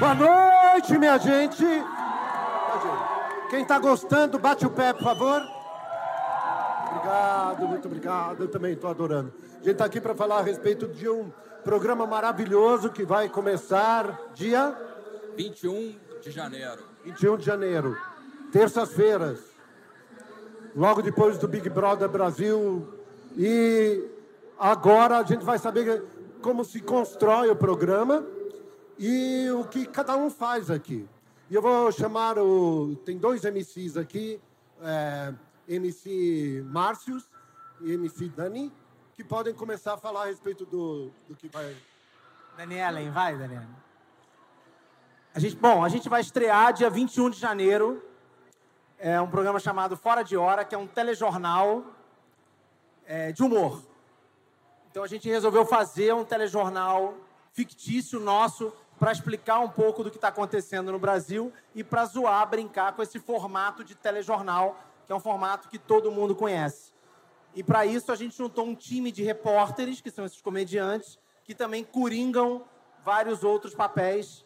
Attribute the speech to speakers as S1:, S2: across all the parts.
S1: Boa noite, minha gente. Quem está gostando, bate o pé, por favor. Obrigado, muito obrigado. Eu também estou adorando. A gente está aqui para falar a respeito de um programa maravilhoso que vai começar dia
S2: 21 de janeiro.
S1: 21 de janeiro, terças-feiras, logo depois do Big Brother Brasil. E agora a gente vai saber como se constrói o programa e o que cada um faz aqui. E eu vou chamar o. Tem dois MCs aqui, é, MC Márcios e MC Dani, que podem começar a falar a respeito do, do que vai.
S3: Daniela, vai, Daniela. A gente, bom, a gente vai estrear dia 21 de janeiro. É um programa chamado Fora de Hora, que é um telejornal é, de humor. Então a gente resolveu fazer um telejornal fictício nosso para explicar um pouco do que está acontecendo no Brasil e para zoar, brincar com esse formato de telejornal, que é um formato que todo mundo conhece. E para isso a gente juntou um time de repórteres, que são esses comediantes, que também coringam vários outros papéis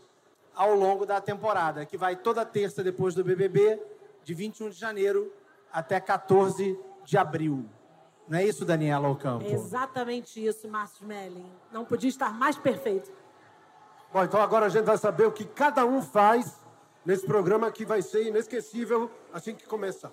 S3: ao longo da temporada, que vai toda terça depois do BBB, de 21 de janeiro até 14 de abril. Não é isso, Daniela Ocampo?
S4: Exatamente isso, Márcio Melling. Não podia estar mais perfeito.
S1: Bom, então agora a gente vai saber o que cada um faz nesse programa que vai ser inesquecível assim que começar.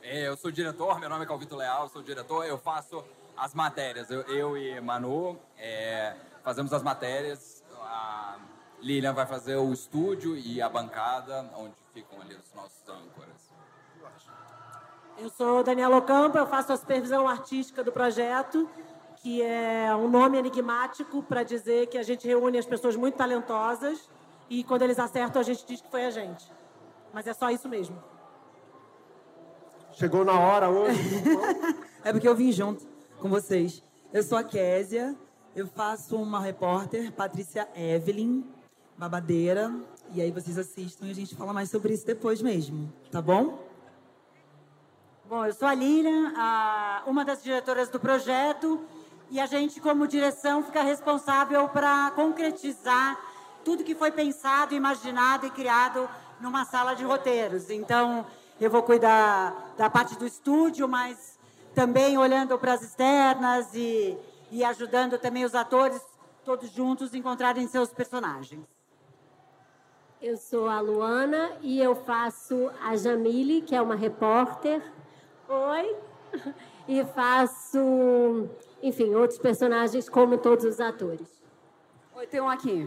S2: É, eu sou diretor, meu nome é Calvito Leal, sou diretor, eu faço as matérias. Eu, eu e Manu é, fazemos as matérias. A Lilian vai fazer o estúdio e a bancada, onde ficam ali os nossos âncoras.
S4: Eu sou Daniela Ocampo, eu faço a supervisão artística do projeto que é um nome enigmático para dizer que a gente reúne as pessoas muito talentosas e quando eles acertam a gente diz que foi a gente. Mas é só isso mesmo.
S1: Chegou na hora hoje.
S5: é porque eu vim junto com vocês. Eu sou a Késia, eu faço uma repórter, Patrícia Evelyn, babadeira, e aí vocês assistam e a gente fala mais sobre isso depois mesmo, tá bom?
S6: Bom, eu sou a Lilian, a, uma das diretoras do projeto e a gente, como direção, fica responsável para concretizar tudo que foi pensado, imaginado e criado numa sala de roteiros. Então, eu vou cuidar da parte do estúdio, mas também olhando para as externas e, e ajudando também os atores, todos juntos, encontrarem seus personagens.
S7: Eu sou a Luana e eu faço a Jamile, que é uma repórter. Oi! E faço enfim, outros personagens como todos os atores.
S8: Oi, tem um aqui.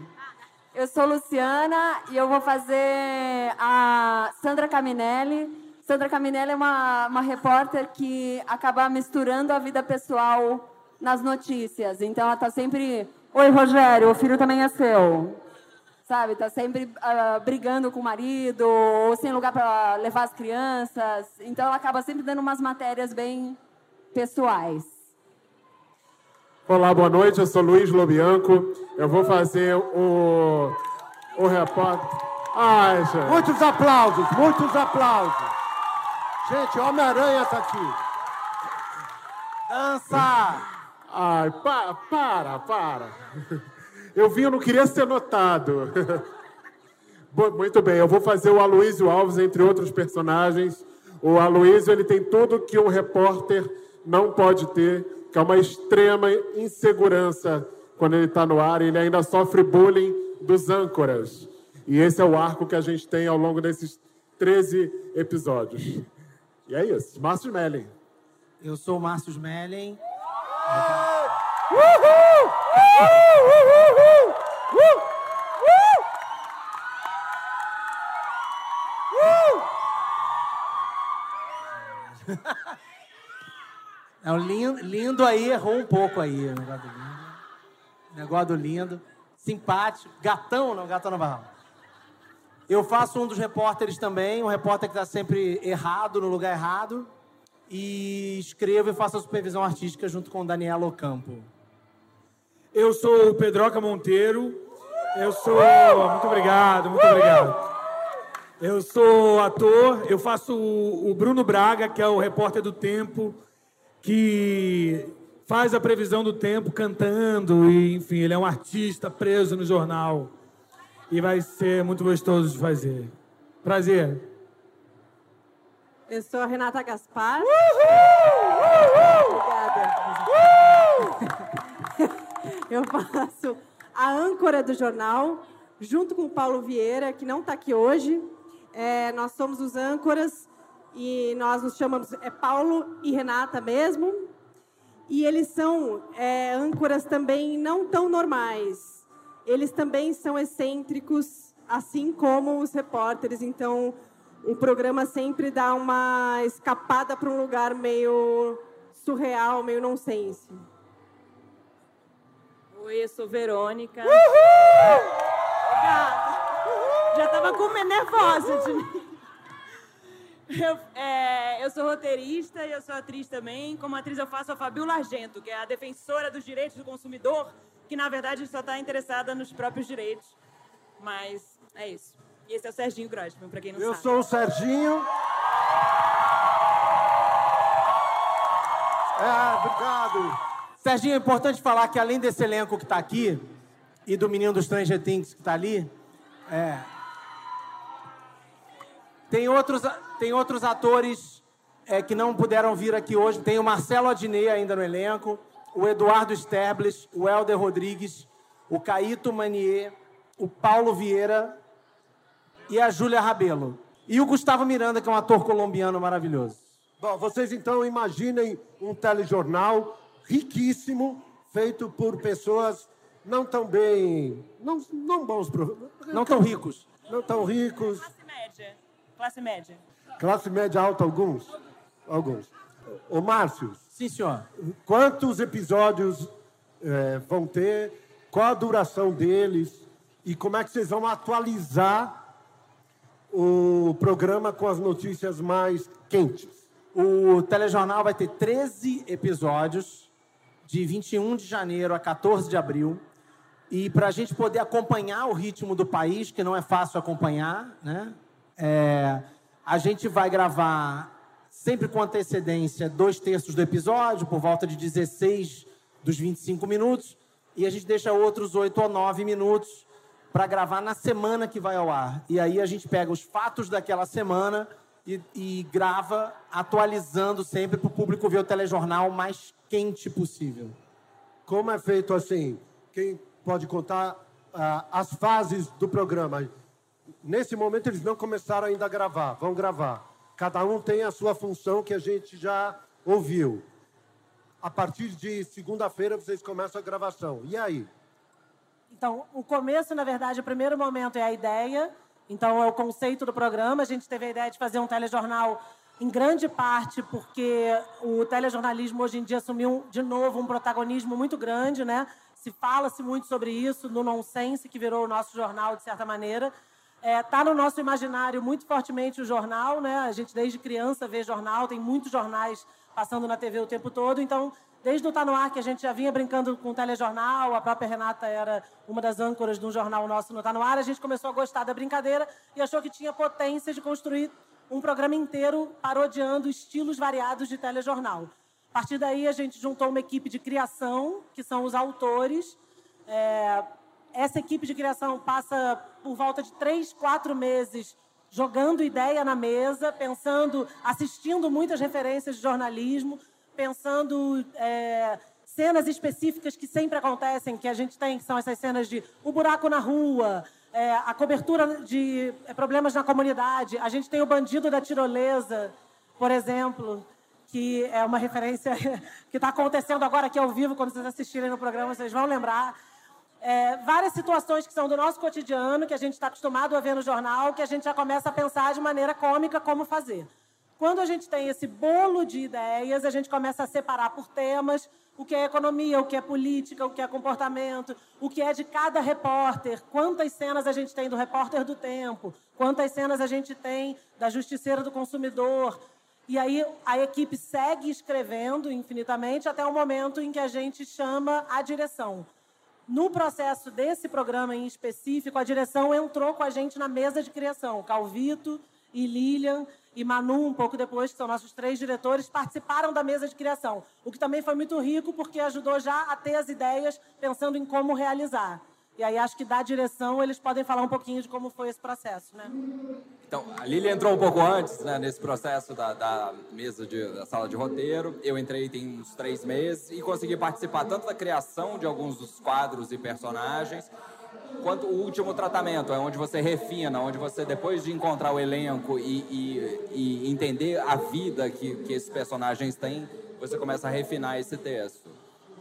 S8: Eu sou Luciana e eu vou fazer a Sandra Caminelli. Sandra Caminelli é uma, uma repórter que acaba misturando a vida pessoal nas notícias. Então ela está sempre. Oi, Rogério, o filho também é seu. Sabe, está sempre uh, brigando com o marido, ou sem lugar para levar as crianças. Então ela acaba sempre dando umas matérias bem pessoais.
S9: Olá, boa noite. Eu sou Luiz Lobianco. Eu vou fazer o, o repórter.
S1: Ai, gente. Muitos aplausos, muitos aplausos. Gente, Homem-Aranha está aqui.
S3: Dança!
S9: Ai, pa, para, para. Eu vim, eu não queria ser notado. Muito bem, eu vou fazer o Aloysio Alves, entre outros personagens. O Aloysio, ele tem tudo que um repórter não pode ter que é uma extrema insegurança quando ele está no ar e ele ainda sofre bullying dos âncoras. E esse é o arco que a gente tem ao longo desses 13 episódios. E é isso. Márcio Smelling.
S3: Eu sou o Márcio Smelling.
S1: Uhul! Uhul!
S3: Uhul! É um lindo, lindo aí, errou um pouco aí. O negócio do lindo. Negócio do lindo. Simpático. Gatão, não, gatão não vai. Eu faço um dos repórteres também, um repórter que está sempre errado, no lugar errado. E escrevo e faço a supervisão artística junto com o Daniel Ocampo.
S10: Eu sou o Pedroca Monteiro. Eu sou. Muito obrigado, muito obrigado. Eu sou ator, eu faço o Bruno Braga, que é o repórter do Tempo que faz a previsão do tempo cantando e, enfim, ele é um artista preso no jornal. E vai ser muito gostoso de fazer. Prazer.
S11: Eu sou a Renata Gaspar. Obrigada. Eu faço a âncora do jornal, junto com o Paulo Vieira, que não está aqui hoje. É, nós somos os âncoras e nós nos chamamos é Paulo e Renata mesmo. E eles são é, âncoras também não tão normais. Eles também são excêntricos, assim como os repórteres. Então, o programa sempre dá uma escapada para um lugar meio surreal, meio nonsense.
S12: Oi, eu sou Verônica.
S11: Uhul! Obrigada. Já estava com nervosa de
S12: eu, é, eu sou roteirista e eu sou atriz também. Como atriz, eu faço a Fabiola Argento, que é a defensora dos direitos do consumidor, que na verdade só está interessada nos próprios direitos. Mas é isso. E esse é o Serginho Grossman, para quem não
S1: eu
S12: sabe.
S1: Eu sou o Serginho. É, obrigado.
S3: Serginho, é importante falar que além desse elenco que está aqui, e do menino dos Stranger Things que está ali, é, tem outros, tem outros atores é, que não puderam vir aqui hoje. Tem o Marcelo Adnet ainda no elenco, o Eduardo Sterbles, o Helder Rodrigues, o Caíto Manier, o Paulo Vieira e a Júlia Rabelo. E o Gustavo Miranda, que é um ator colombiano maravilhoso.
S1: Bom, vocês então imaginem um telejornal riquíssimo, feito por pessoas não tão bem. não, não bons.
S3: Não tão ricos.
S1: Não tão ricos.
S12: Classe média. Classe média.
S1: Classe média alta, alguns? Alguns. Ô, Márcio.
S3: Sim, senhor.
S1: Quantos episódios é, vão ter? Qual a duração deles? E como é que vocês vão atualizar o programa com as notícias mais quentes?
S3: O telejornal vai ter 13 episódios, de 21 de janeiro a 14 de abril. E para a gente poder acompanhar o ritmo do país, que não é fácil acompanhar, né? É, a gente vai gravar sempre com antecedência dois terços do episódio, por volta de 16 dos 25 minutos, e a gente deixa outros 8 ou 9 minutos para gravar na semana que vai ao ar. E aí a gente pega os fatos daquela semana e, e grava atualizando sempre para o público ver o telejornal mais quente possível.
S1: Como é feito assim? Quem pode contar uh, as fases do programa? Nesse momento eles não começaram ainda a gravar, vão gravar. Cada um tem a sua função que a gente já ouviu. A partir de segunda-feira vocês começam a gravação. E aí?
S4: Então, o começo, na verdade, o primeiro momento é a ideia. Então, é o conceito do programa. A gente teve a ideia de fazer um telejornal em grande parte porque o telejornalismo hoje em dia assumiu de novo um protagonismo muito grande, né? Se fala-se muito sobre isso no Nonsense, que virou o nosso jornal de certa maneira. Está é, tá no nosso imaginário muito fortemente o jornal, né? A gente desde criança vê jornal, tem muitos jornais passando na TV o tempo todo. Então, desde o Tá No Ar, que a gente já vinha brincando com o telejornal, a própria Renata era uma das âncoras de um jornal nosso no Tá No Ar, a gente começou a gostar da brincadeira e achou que tinha potência de construir um programa inteiro parodiando estilos variados de telejornal. A partir daí, a gente juntou uma equipe de criação, que são os autores. É, essa equipe de criação passa por volta de três, quatro meses jogando ideia na mesa, pensando, assistindo muitas referências de jornalismo, pensando é, cenas específicas que sempre acontecem, que a gente tem, que são essas cenas de o buraco na rua, é, a cobertura de é, problemas na comunidade. A gente tem o bandido da tirolesa, por exemplo, que é uma referência que está acontecendo agora aqui ao vivo, quando vocês assistirem no programa, vocês vão lembrar é, várias situações que são do nosso cotidiano, que a gente está acostumado a ver no jornal, que a gente já começa a pensar de maneira cômica como fazer. Quando a gente tem esse bolo de ideias, a gente começa a separar por temas o que é economia, o que é política, o que é comportamento, o que é de cada repórter, quantas cenas a gente tem do repórter do tempo, quantas cenas a gente tem da justiceira do consumidor. E aí a equipe segue escrevendo infinitamente até o momento em que a gente chama a direção. No processo desse programa em específico, a direção entrou com a gente na mesa de criação, Calvito e Lilian, e Manu, um pouco depois, que são nossos três diretores, participaram da mesa de criação. O que também foi muito rico, porque ajudou já a ter as ideias, pensando em como realizar. E aí acho que da direção eles podem falar um pouquinho de como foi esse processo, né?
S2: Então, a Lili entrou um pouco antes, né, nesse processo da, da mesa de, da sala de roteiro. Eu entrei tem uns três meses e consegui participar tanto da criação de alguns dos quadros e personagens, quanto o último tratamento, é onde você refina, onde você, depois de encontrar o elenco e, e, e entender a vida que, que esses personagens têm, você começa a refinar esse texto.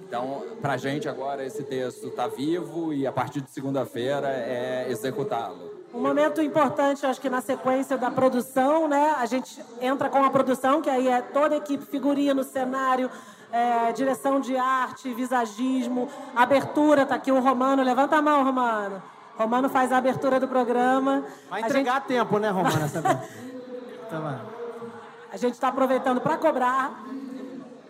S2: Então, para a gente agora, esse texto está vivo e a partir de segunda-feira é executá-lo.
S4: Um momento importante, acho que na sequência da produção, né? A gente entra com a produção, que aí é toda a equipe, figurino, cenário, é, direção de arte, visagismo, abertura, tá aqui o Romano, levanta a mão, Romano. Romano faz a abertura do programa.
S3: Vai
S4: A
S3: entregar
S4: gente-
S3: a tempo, né, Romana? Essa? Tá bom.
S4: A gente está aproveitando para cobrar.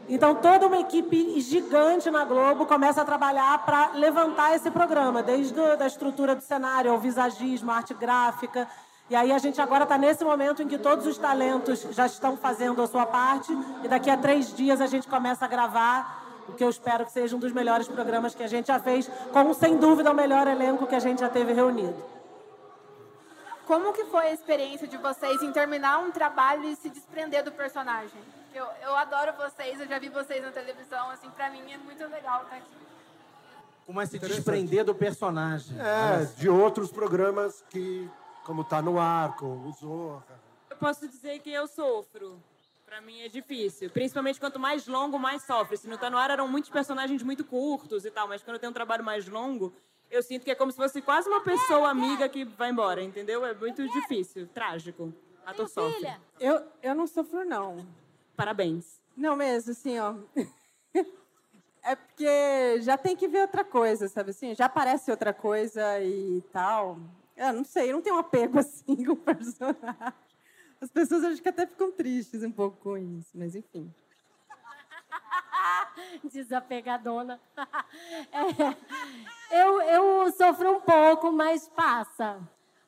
S4: Então, toda uma equipe gigante na Globo começa a trabalhar para levantar esse programa, desde a estrutura do cenário, ao visagismo, arte gráfica. E aí a gente agora está nesse momento em que todos os talentos já estão fazendo a sua parte e daqui a três dias a gente começa a gravar o que eu espero que seja um dos melhores programas que a gente já fez, com sem dúvida o melhor elenco que a gente já teve reunido.
S13: Como que foi a experiência de vocês em terminar um trabalho e se desprender do personagem? Eu, eu adoro vocês, eu já vi vocês na televisão, assim, pra mim é muito legal estar aqui.
S3: Como é se desprender do personagem.
S1: É, de outros programas que, como tá no ar, com o Zorra.
S12: Eu posso dizer que eu sofro. Pra mim é difícil. Principalmente quanto mais longo, mais sofre. Se no Tá No Ar eram muitos personagens muito curtos e tal, mas quando tem um trabalho mais longo, eu sinto que é como se fosse quase uma pessoa amiga que vai embora, entendeu? É muito difícil, trágico. Ator sofre.
S11: Eu, eu não sofro, não.
S12: Parabéns.
S11: Não mesmo, assim, ó. É porque já tem que ver outra coisa, sabe assim? Já aparece outra coisa e tal. Eu não sei, eu não tenho um apego assim com o personagem. As pessoas acho que até ficam tristes um pouco com isso, mas enfim.
S7: Desapegadona. É, eu, eu sofro um pouco, mas passa.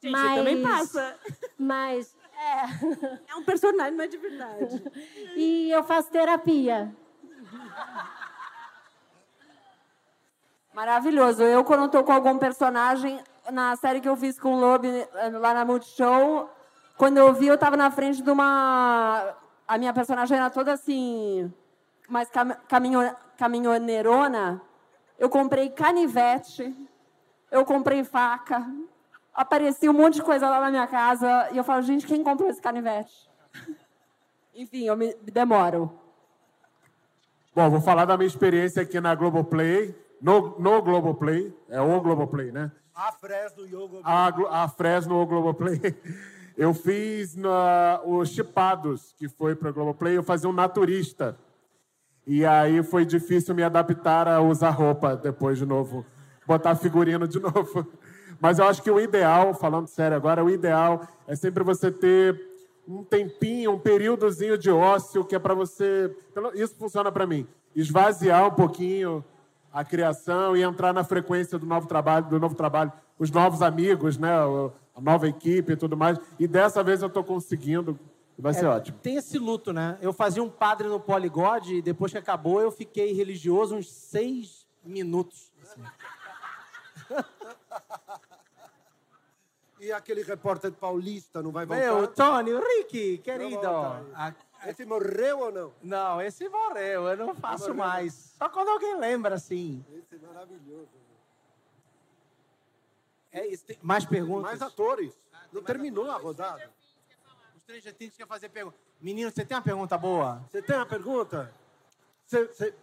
S12: Gente,
S7: mas,
S12: também passa.
S7: Mas. É.
S11: É um personagem, é de verdade.
S7: e eu faço terapia.
S8: Maravilhoso. Eu, quando estou com algum personagem, na série que eu fiz com o Lobe lá na Multishow, quando eu vi, eu estava na frente de uma. A minha personagem era toda assim, mais cam... caminho... caminhoneirona. Eu comprei canivete, eu comprei faca, aparecia um monte de coisa lá na minha casa, e eu falo, gente, quem comprou esse canivete? Enfim, eu me demoro.
S9: Bom, vou falar da minha experiência aqui na Globoplay, no, no Globoplay, é o Globoplay, né?
S1: A Fresno Yoga.
S9: A, Glo- a Fresno o Globoplay. Eu fiz na, os Chipados, que foi para o Globoplay, eu fazia um naturista. E aí foi difícil me adaptar a usar roupa depois de novo, botar figurino de novo. Mas eu acho que o ideal, falando sério agora, o ideal é sempre você ter um tempinho, um períodozinho de ócio que é para você. Isso funciona para mim. Esvaziar um pouquinho a criação e entrar na frequência do novo trabalho, do novo trabalho, os novos amigos, né, a nova equipe e tudo mais. E dessa vez eu estou conseguindo. Vai ser
S3: É,
S9: ótimo.
S3: Tem esse luto, né? Eu fazia um padre no Poligode e depois que acabou eu fiquei religioso uns seis minutos. assim.
S1: E aquele repórter paulista não vai voltar?
S3: Meu, Tony, o Ricky, querido. a-
S1: Esse morreu ou não?
S3: Não, esse morreu, eu não faço mais. Só quando alguém lembra, assim.
S1: Esse é maravilhoso.
S3: É isso. Tem mais perguntas?
S1: Mais atores. Não terminou a rodada.
S3: Os três já tem que fazer pergunta. Menino, você tem uma pergunta boa?
S1: Você tem uma pergunta? Você, você...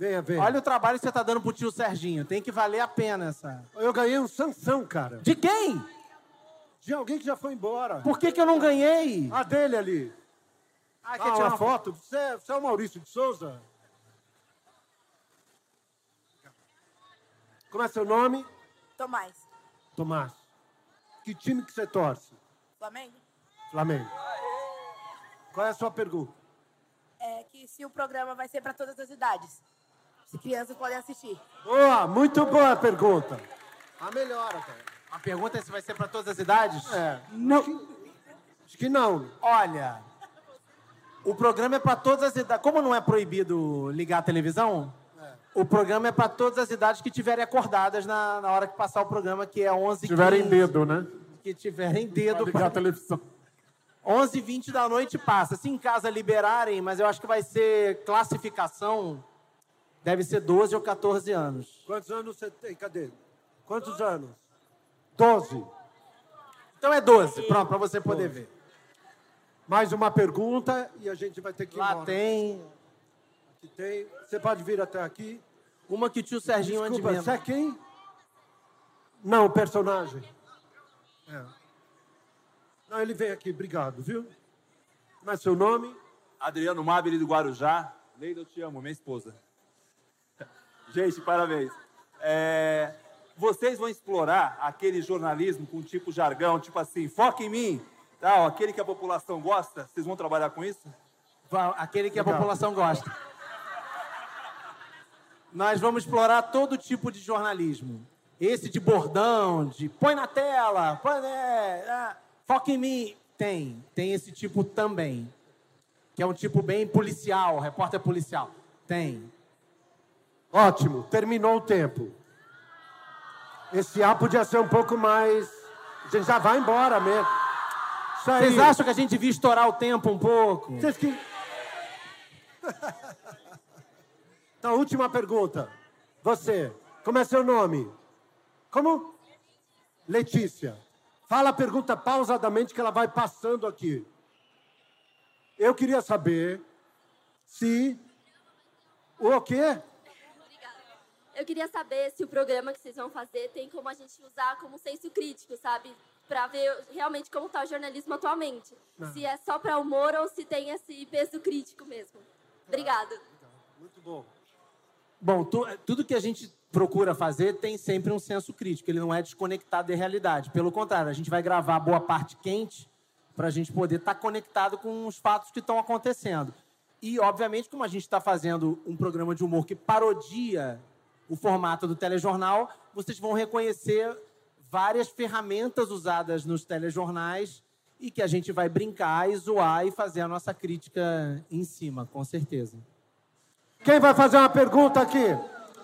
S1: Venha, venha.
S3: Olha o trabalho que você tá dando pro tio Serginho. Tem que valer a pena essa.
S1: Eu ganhei um Sansão, cara.
S3: De quem?
S1: De alguém que já foi embora.
S3: Por que, que eu não ganhei?
S1: A dele ali.
S3: Ah,
S1: Ah,
S3: quer tirar
S1: uma foto? Você, é- você é o Maurício de Souza? Como é seu nome?
S14: Tomás.
S1: Tomás. Que time que você torce?
S14: Flamengo?
S1: Flamengo. Qual é a sua pergunta?
S14: É que se o programa vai ser para todas as idades. Se crianças podem assistir.
S1: Boa, muito boa a pergunta. A melhor, cara.
S3: A pergunta é se vai ser para todas as idades?
S1: É.
S11: Não.
S1: Acho que não.
S3: Olha, o programa é para todas as idades. Como não é proibido ligar a televisão, o programa é para todas as idades que tiverem acordadas na, na hora que passar o programa, que é 11
S9: Se tiverem
S3: 15,
S9: dedo, né?
S3: Que tiverem dedo.
S9: ligar a televisão.
S3: 11 h 20 da noite passa. Se em casa liberarem, mas eu acho que vai ser classificação, deve ser 12 ou 14 anos.
S1: Quantos anos você tem? Cadê? Quantos anos? 12.
S3: Então é 12, pronto, para você poder ver.
S1: Mais uma pergunta e a gente vai ter que ir
S3: Lá
S1: embora.
S3: tem.
S1: Aqui tem. Você pode vir até aqui.
S3: Uma que o tio Serginho ande
S1: Desculpa,
S3: mesmo.
S1: você é quem? Não, o personagem. É. Não, ele vem aqui, obrigado, viu? Como é seu nome?
S15: Adriano Mabili do Guarujá. Leida, eu te amo, minha esposa. Gente, parabéns. É, vocês vão explorar aquele jornalismo com tipo jargão, tipo assim, foca em mim, tal, aquele que a população gosta. Vocês vão trabalhar com isso?
S3: Aquele que a
S15: Legal.
S3: população gosta. Nós vamos explorar todo tipo de jornalismo. Esse de bordão, de põe na tela, põe, é, ah, foca em mim. Tem, tem esse tipo também. Que é um tipo bem policial, repórter policial. Tem.
S1: Ótimo, terminou o tempo. Esse A podia ser um pouco mais. A gente já vai embora mesmo. Isso aí.
S3: Vocês acham que a gente devia estourar o tempo um pouco?
S1: Vocês que... então, última pergunta. Você, como é seu nome? Como? Letícia. Fala a pergunta pausadamente que ela vai passando aqui. Eu queria saber se. O quê?
S16: Eu queria saber se o programa que vocês vão fazer tem como a gente usar como senso crítico, sabe? Pra ver realmente como tá o jornalismo atualmente.
S1: Ah.
S16: Se é só pra humor ou se tem esse peso crítico mesmo. Obrigada.
S1: Muito bom.
S3: Bom, tu- tudo que a gente procura fazer tem sempre um senso crítico. Ele não é desconectado da realidade. Pelo contrário, a gente vai gravar boa parte quente para a gente poder estar conectado com os fatos que estão acontecendo. E, obviamente, como a gente está fazendo um programa de humor que parodia o formato do telejornal, vocês vão reconhecer várias ferramentas usadas nos telejornais e que a gente vai brincar e zoar e fazer a nossa crítica em cima, com certeza.
S1: Quem vai fazer uma pergunta aqui?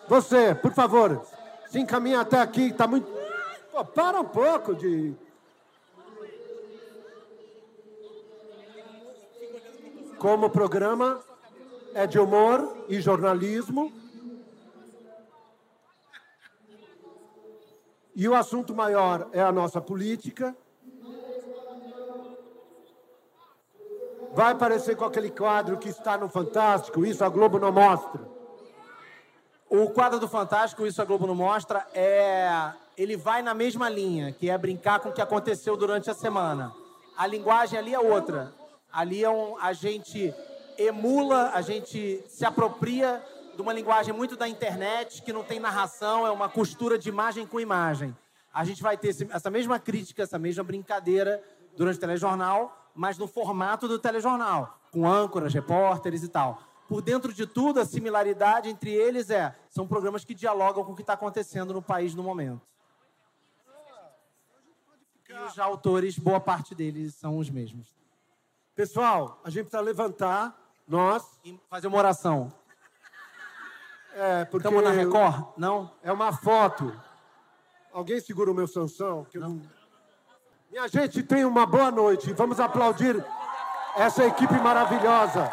S1: Você, por favor, se encaminha até aqui, tá muito. Pô, para um pouco de. Como o programa é de humor e jornalismo. E o assunto maior é a nossa política. Vai parecer com aquele quadro que está no Fantástico, isso a Globo não mostra.
S3: O quadro do Fantástico, isso a Globo não mostra, é. Ele vai na mesma linha, que é brincar com o que aconteceu durante a semana. A linguagem ali é outra. Ali é um, a gente emula, a gente se apropria de uma linguagem muito da internet, que não tem narração, é uma costura de imagem com imagem. A gente vai ter esse- essa mesma crítica, essa mesma brincadeira durante o telejornal, mas no formato do telejornal, com âncoras, repórteres e tal. Por dentro de tudo, a similaridade entre eles é são programas que dialogam com o que está acontecendo no país no momento. E os autores, boa parte deles são os mesmos.
S1: Pessoal, a gente precisa levantar, nós.
S3: E fazer uma oração.
S1: É, porque.
S3: Estamos na Record? Não?
S1: É uma foto. Alguém segura o meu Sansão? Não... Minha gente, tenha uma boa noite. Vamos aplaudir essa equipe maravilhosa.